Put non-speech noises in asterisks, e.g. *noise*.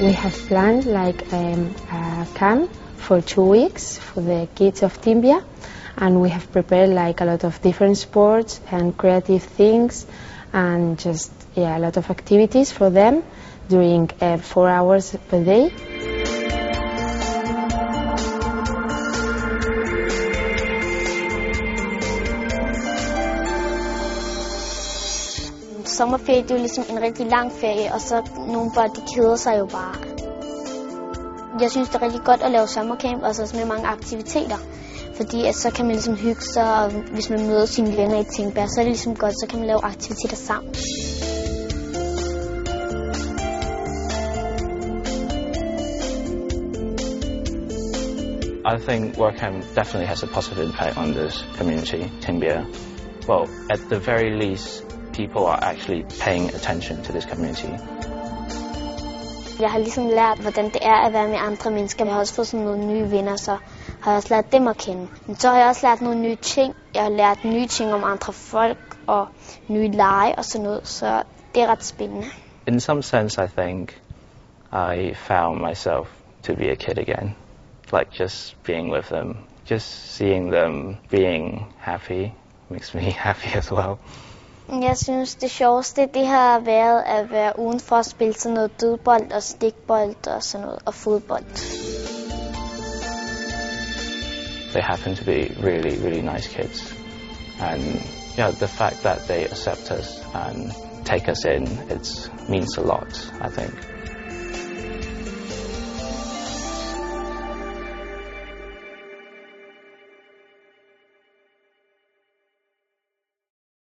We have planned like um, a camp for two weeks for the kids of Timbia and we have prepared like a lot of different sports and creative things and just yeah a lot of activities for them during uh, four hours per day. Sommerferie det er jo ligesom en rigtig lang ferie, og så nogle børn de keder sig jo bare. Jeg synes, det er rigtig godt at lave sommercamp, og så med mange aktiviteter. Fordi at så kan man ligesom hygge sig, og hvis man møder sine venner i Tingbær, så er det ligesom godt, så kan man lave aktiviteter sammen. I think WorkCamp definitely has a positive impact on this community, Timbia. Well, at the very least, people are actually paying attention to this community. Jeg har ligesom lært, hvordan det er at være med andre mennesker. Jeg har også fået sådan nogle nye venner, så har jeg også lært dem at kende. Men så har jeg også lært nogle nye ting. Jeg har lært nye ting om andre folk og nye lege og sådan noget, så det er ret spændende. In some sense, I think I found myself to be a kid again. Like just being with them, just seeing them being happy makes me *laughs* happy as well. Jeg synes, det sjoveste det har været at være udenfor og spille sådan noget dødbold og stikbold og sådan noget, og fodbold. They happen to be really, really nice kids. And yeah, the fact that they accept us and take us in, it means a lot, I think.